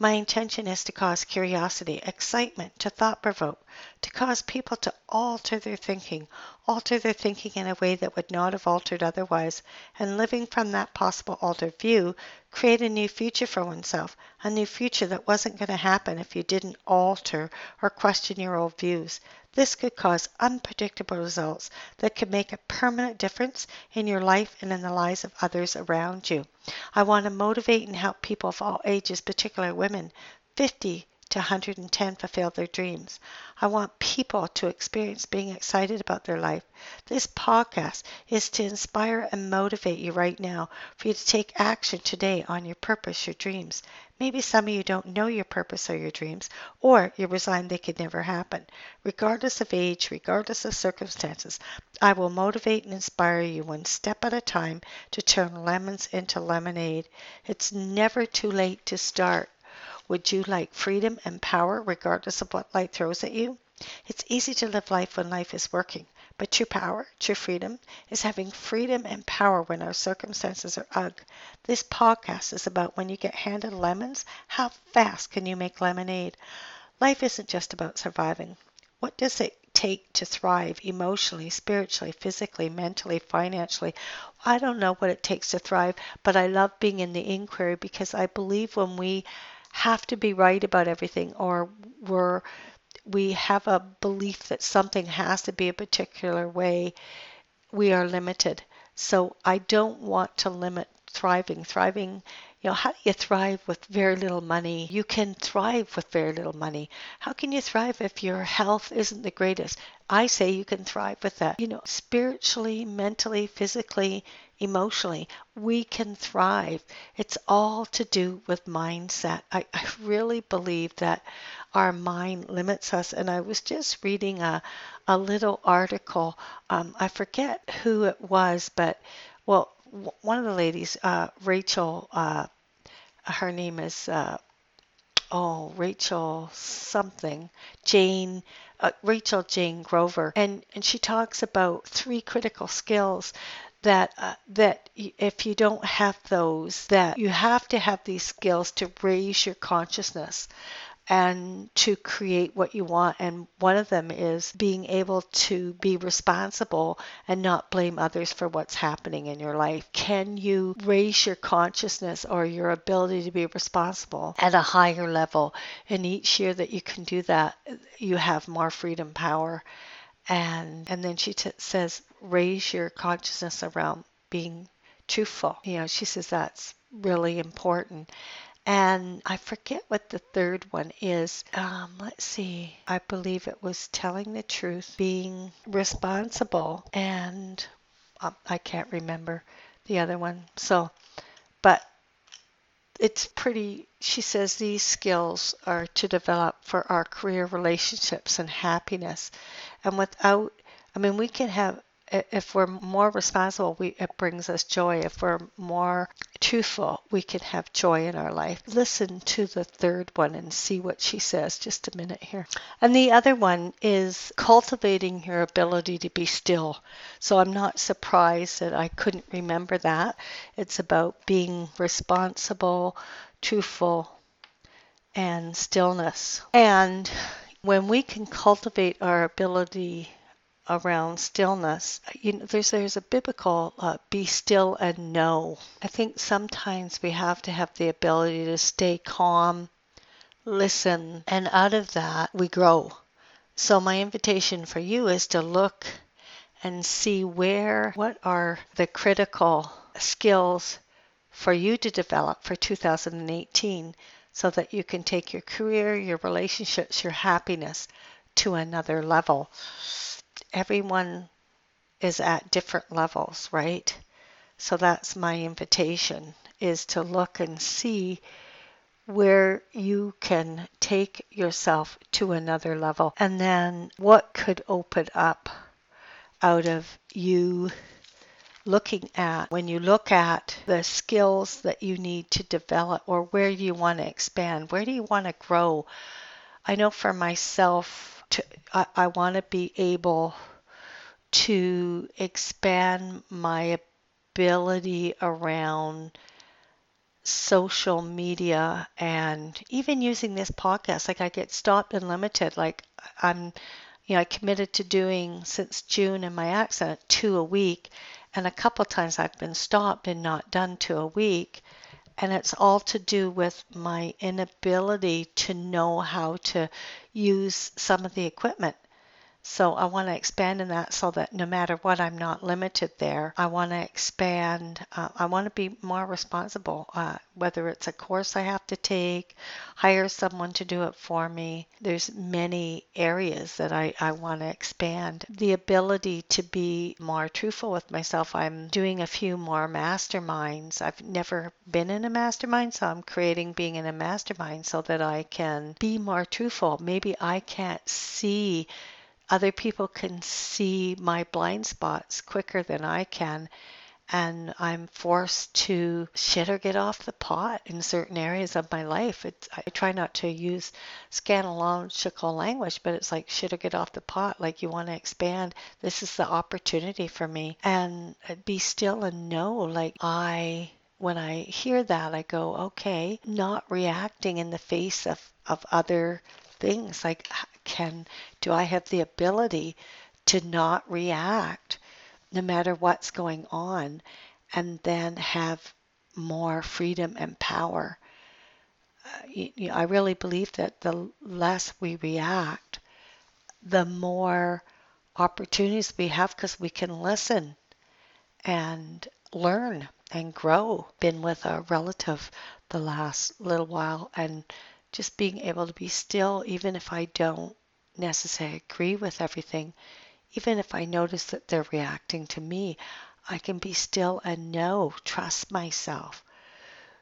My intention is to cause curiosity, excitement, to thought provoke, to cause people to alter their thinking, alter their thinking in a way that would not have altered otherwise, and living from that possible altered view, create a new future for oneself, a new future that wasn't going to happen if you didn't alter or question your old views. This could cause unpredictable results that could make a permanent difference in your life and in the lives of others around you. I want to motivate and help people of all ages, particularly women, 50 to 110 fulfill their dreams. I want people to experience being excited about their life. This podcast is to inspire and motivate you right now for you to take action today on your purpose, your dreams. Maybe some of you don't know your purpose or your dreams, or you're resigned they could never happen. Regardless of age, regardless of circumstances, I will motivate and inspire you one step at a time to turn lemons into lemonade. It's never too late to start. Would you like freedom and power regardless of what life throws at you? It's easy to live life when life is working, but true power, true freedom, is having freedom and power when our circumstances are ugh. This podcast is about when you get handed lemons, how fast can you make lemonade? Life isn't just about surviving. What does it take to thrive emotionally, spiritually, physically, mentally, financially? I don't know what it takes to thrive, but I love being in the inquiry because I believe when we have to be right about everything or we're we have a belief that something has to be a particular way, we are limited. So I don't want to limit thriving. Thriving, you know, how do you thrive with very little money? You can thrive with very little money. How can you thrive if your health isn't the greatest? I say you can thrive with that. You know, spiritually, mentally, physically, emotionally, we can thrive. It's all to do with mindset. I, I really believe that our mind limits us. And I was just reading a, a little article. Um, I forget who it was, but well, w- one of the ladies, uh, Rachel, uh, her name is, uh, oh, Rachel something, Jane. Uh, Rachel Jayne Groover, and, and she talks about three critical skills that uh, that if you don't have those that you have to have these skills to raise your consciousness and to create what you want. And one of them is being able to be responsible and not blame others for what's happening in your life. Can you raise your consciousness or your ability to be responsible at a higher level? And each year that you can do that, you have more freedom, power. And, and then she says, raise your consciousness around being truthful. You know, she says that's really important. And I forget what the third one is. Um, let's see. I believe it was telling the truth, being responsible, and um, I can't remember the other one. So, but it's pretty, she says these skills are to develop for our career relationships and happiness. And without, I mean, we can have if we're more responsible, we, it brings us joy. If we're more truthful, we can have joy in our life. Listen to the third one and see what she says. Just a minute here. And the other one is cultivating your ability to be still. So I'm not surprised that I couldn't remember that. It's about being responsible, truthful, and stillness. And when we can cultivate our ability around stillness. You know, there's there's a biblical uh, be still and know. I think sometimes we have to have the ability to stay calm, listen, and out of that we grow. So my invitation for you is to look and see where what are the critical skills for you to develop for 2018 so that you can take your career, your relationships, your happiness to another level everyone is at different levels, right? So that's my invitation is to look and see where you can take yourself to another level and then what could open up out of you looking at when you look at the skills that you need to develop or where you want to expand where do you want to grow i know for myself to I, I want to be able to expand my ability around social media and even using this podcast. Like i get stopped and limited. Like i'm you know i committed to doing since june in my accent two a week and a couple times i've been stopped and not done two a week and it's all to do with my inability to know how to use some of the equipment. So I want to expand in that so that no matter what, I'm not limited there. I want to expand. Uh, I want to be more responsible, uh, whether it's a course I have to take, hire someone to do it for me. There's many areas that I, I want to expand. The ability to be more truthful with myself. I'm doing a few more masterminds. I've never been in a mastermind, so I'm creating being in a mastermind so that I can be more truthful. Maybe I can't see other people can see my blind spots quicker than I can. And I'm forced to shit or get off the pot in certain areas of my life. It's, I try not to use scatological language, but it's like shit or get off the pot. Like you want to expand. This is the opportunity for me. And uh, be still and know, like I when I hear that, I go, okay, not reacting in the face of, of other things. Like, can do I have the ability to not react no matter what's going on and then have more freedom and power? Uh, you, you I really believe that the less we react, the more opportunities we have because we can listen and learn and grow. Been with a relative the last little while and just being able to be still, even if I don't necessarily agree with everything, even if I notice that they're reacting to me, I can be still and know, trust myself.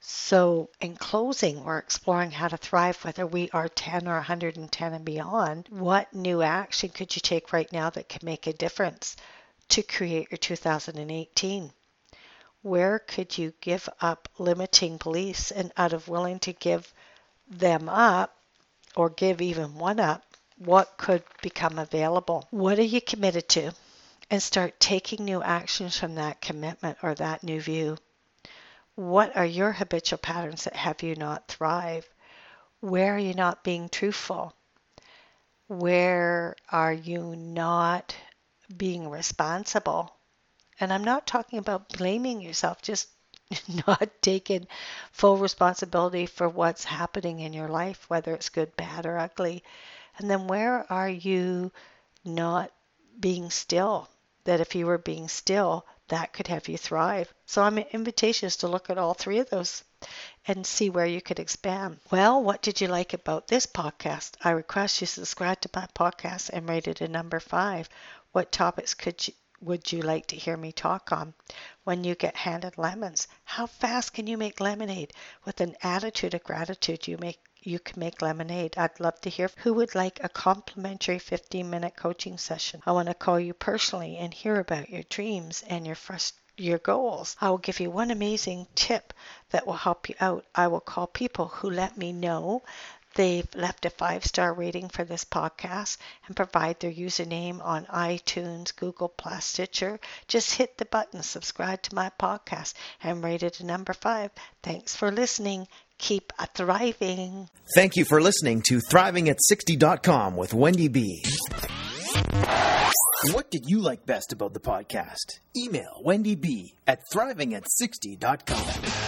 So, in closing, we're exploring how to thrive, whether we are 10 or 110 and beyond. What new action could you take right now that can make a difference to create your 2018? Where could you give up limiting beliefs and out of willing to give them up or give even one up, what could become available? What are you committed to? And start taking new actions from that commitment or that new view. What are your habitual patterns that have you not thrive? Where are you not being truthful? Where are you not being responsible? And I'm not talking about blaming yourself, just not taking full responsibility for what's happening in your life, whether it's good, bad, or ugly. And then where are you not being still? That if you were being still, that could have you thrive. So, I'm invitation is to look at all three of those and see where you could expand. Well, what did you like about this podcast? I request you subscribe to my podcast and rate it a number five. What topics could you would you like to hear me talk on? When you get handed lemons, how fast can you make lemonade? With an attitude of gratitude, you make you can make lemonade. I'd love to hear who would like a complimentary 15 minute coaching session. I want to call you personally and hear about your dreams and your frustrations your goals. I will give you one amazing tip that will help you out. I will call people who let me know they've left a five star rating for this podcast and provide their username on iTunes, Google Plus, Stitcher. Just hit the button, subscribe to my podcast, and rate it a number five. Thanks for listening. Keep a thriving. Thank you for listening to ThrivingAt60.com with Wendy B. What did you like best about the podcast? Email Wendy B at thrivingat60.com.